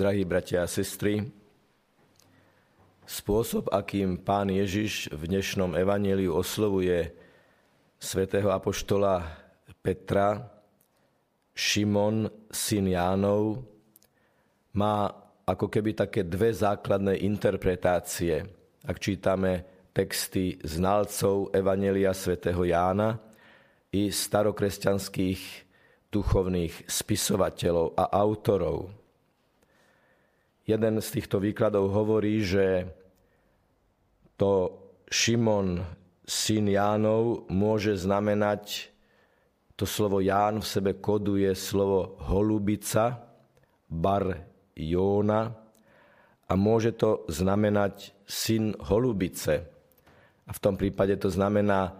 drahí bratia a sestry, spôsob, akým pán Ježiš v dnešnom evaníliu oslovuje svätého apoštola Petra, Šimon, syn Jánov, má ako keby také dve základné interpretácie. Ak čítame texty znalcov Evanelia svätého Jána i starokresťanských duchovných spisovateľov a autorov. Jeden z týchto výkladov hovorí, že to Šimon, syn Jánov, môže znamenať, to slovo Ján v sebe koduje slovo holubica, bar Jóna a môže to znamenať syn holubice. A v tom prípade to znamená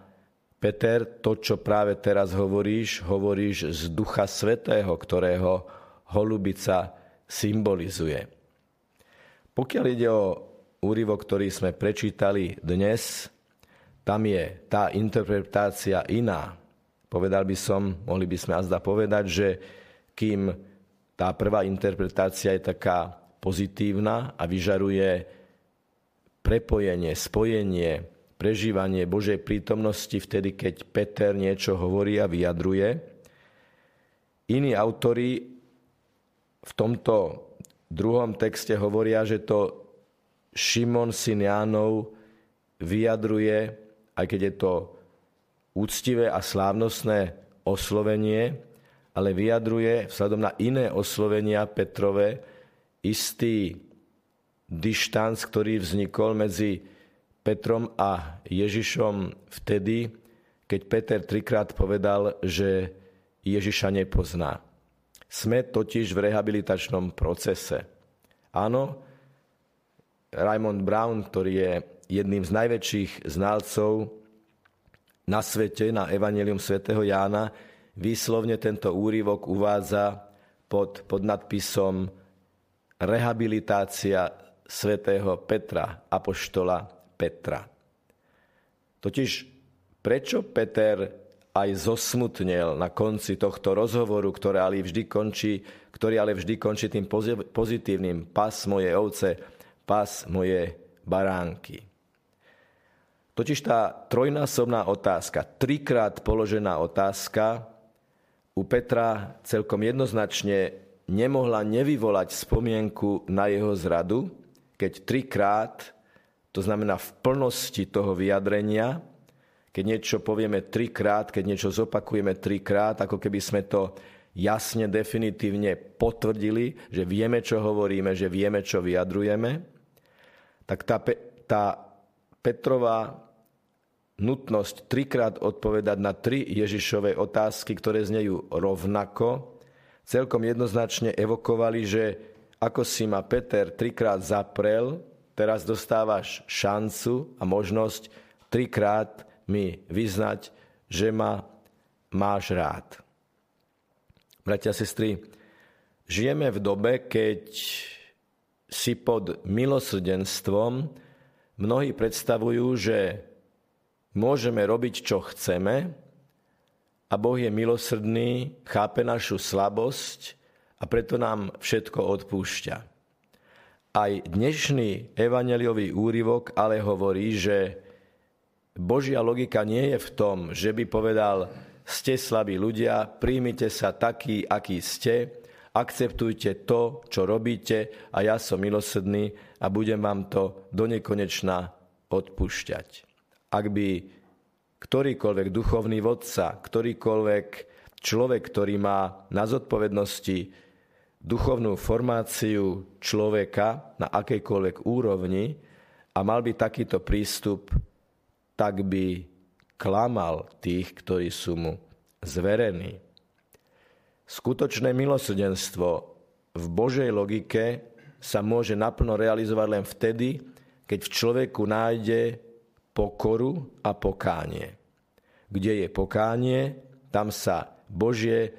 Peter, to, čo práve teraz hovoríš, hovoríš z Ducha Svetého, ktorého holubica symbolizuje. Pokiaľ ide o úryvok, ktorý sme prečítali dnes, tam je tá interpretácia iná. Povedal by som, mohli by sme azda povedať, že kým tá prvá interpretácia je taká pozitívna a vyžaruje prepojenie, spojenie prežívanie Božej prítomnosti vtedy, keď Peter niečo hovorí a vyjadruje. Iní autori v tomto druhom texte hovoria, že to Šimon syn Jánov vyjadruje, aj keď je to úctivé a slávnostné oslovenie, ale vyjadruje vzhľadom na iné oslovenia Petrove istý dištanc, ktorý vznikol medzi Petrom a Ježišom vtedy, keď Peter trikrát povedal, že Ježiša nepozná. Sme totiž v rehabilitačnom procese. Áno, Raymond Brown, ktorý je jedným z najväčších znalcov na svete, na Evangelium svätého Jána, výslovne tento úryvok uvádza pod, pod nadpisom Rehabilitácia svätého Petra, apoštola Petra. Totiž prečo Peter aj zosmutnel na konci tohto rozhovoru, ktorý ale vždy končí, ktorý ale vždy končí tým pozitívnym pas moje ovce, pas moje baránky. Totiž tá trojnásobná otázka, trikrát položená otázka u Petra celkom jednoznačne nemohla nevyvolať spomienku na jeho zradu, keď trikrát to znamená v plnosti toho vyjadrenia, keď niečo povieme trikrát, keď niečo zopakujeme trikrát, ako keby sme to jasne, definitívne potvrdili, že vieme, čo hovoríme, že vieme, čo vyjadrujeme, tak tá, tá Petrová nutnosť trikrát odpovedať na tri Ježišové otázky, ktoré znejú rovnako, celkom jednoznačne evokovali, že ako si ma Peter trikrát zaprel, teraz dostávaš šancu a možnosť trikrát mi vyznať, že ma máš rád. Bratia a sestry, žijeme v dobe, keď si pod milosrdenstvom mnohí predstavujú, že môžeme robiť, čo chceme a Boh je milosrdný, chápe našu slabosť a preto nám všetko odpúšťa. Aj dnešný evaneliový úryvok ale hovorí, že Božia logika nie je v tom, že by povedal, ste slabí ľudia, príjmite sa takí, akí ste, akceptujte to, čo robíte a ja som milosrdný a budem vám to do nekonečna odpúšťať. Ak by ktorýkoľvek duchovný vodca, ktorýkoľvek človek, ktorý má na zodpovednosti duchovnú formáciu človeka na akejkoľvek úrovni a mal by takýto prístup, tak by klamal tých, ktorí sú mu zverení. Skutočné milosrdenstvo v Božej logike sa môže naplno realizovať len vtedy, keď v človeku nájde pokoru a pokánie. Kde je pokánie, tam sa Božie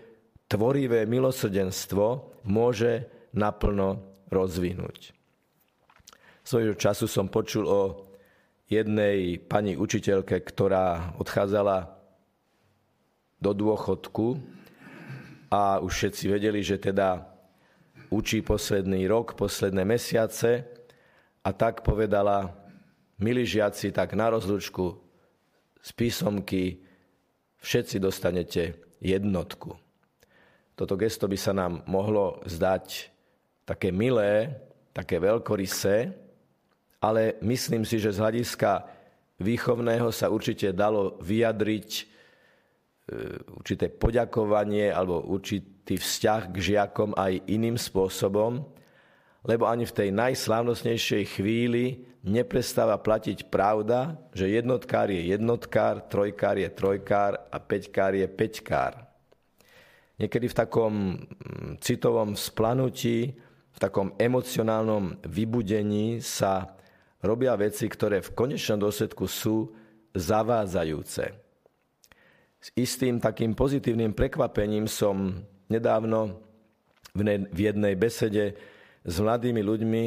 tvorivé milosrdenstvo môže naplno rozvinúť. Svojho času som počul o jednej pani učiteľke, ktorá odchádzala do dôchodku a už všetci vedeli, že teda učí posledný rok, posledné mesiace a tak povedala, milí žiaci, tak na rozlučku z písomky všetci dostanete jednotku. Toto gesto by sa nám mohlo zdať také milé, také veľkorysé, ale myslím si, že z hľadiska výchovného sa určite dalo vyjadriť e, určité poďakovanie alebo určitý vzťah k žiakom aj iným spôsobom, lebo ani v tej najslávnostnejšej chvíli neprestáva platiť pravda, že jednotkár je jednotkár, trojkár je trojkár a peťkár je peťkár. Niekedy v takom mm, citovom splanutí, v takom emocionálnom vybudení sa robia veci, ktoré v konečnom dôsledku sú zavádzajúce. S istým takým pozitívnym prekvapením som nedávno v jednej besede s mladými ľuďmi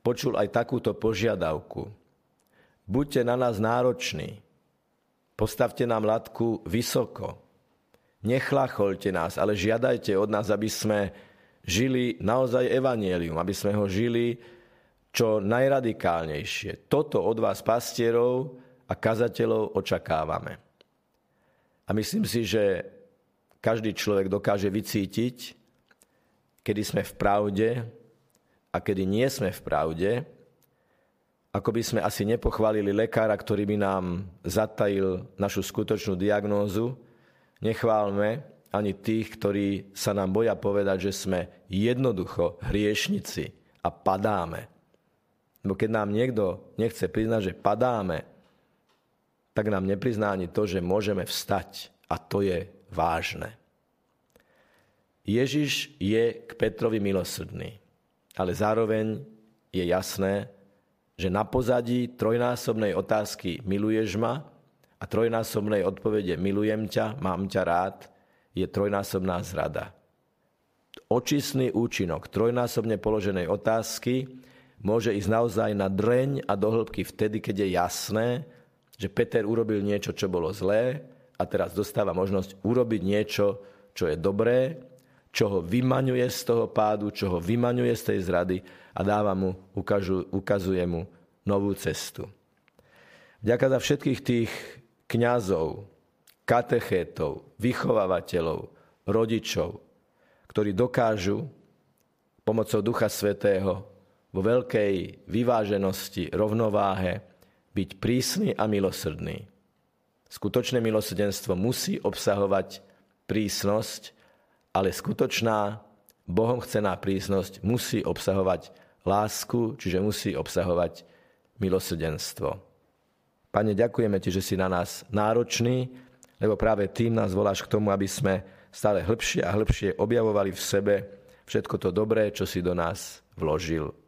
počul aj takúto požiadavku. Buďte na nás nároční, postavte nám latku vysoko, nechlacholte nás, ale žiadajte od nás, aby sme žili naozaj evanielium, aby sme ho žili čo najradikálnejšie. Toto od vás, pastierov a kazateľov, očakávame. A myslím si, že každý človek dokáže vycítiť, kedy sme v pravde a kedy nie sme v pravde, ako by sme asi nepochválili lekára, ktorý by nám zatajil našu skutočnú diagnózu, nechválme ani tých, ktorí sa nám boja povedať, že sme jednoducho hriešnici a padáme. Lebo keď nám niekto nechce priznať, že padáme, tak nám neprizná ani to, že môžeme vstať. A to je vážne. Ježiš je k Petrovi milosrdný ale zároveň je jasné, že na pozadí trojnásobnej otázky miluješ ma a trojnásobnej odpovede milujem ťa, mám ťa rád, je trojnásobná zrada. Očistný účinok trojnásobne položenej otázky môže ísť naozaj na dreň a do hĺbky vtedy, keď je jasné, že Peter urobil niečo, čo bolo zlé a teraz dostáva možnosť urobiť niečo, čo je dobré čo ho vymaňuje z toho pádu, čo ho vymaňuje z tej zrady a dáva mu, ukážu, ukazuje mu novú cestu. Vďaka za všetkých tých kňazov, katechétov, vychovávateľov, rodičov, ktorí dokážu pomocou Ducha Svetého vo veľkej vyváženosti, rovnováhe byť prísny a milosrdný. Skutočné milosrdenstvo musí obsahovať prísnosť, ale skutočná Bohom chcená prísnosť musí obsahovať lásku, čiže musí obsahovať milosrdenstvo. Pane, ďakujeme Ti, že si na nás náročný, lebo práve Tým nás voláš k tomu, aby sme stále hĺbšie a hĺbšie objavovali v sebe všetko to dobré, čo si do nás vložil.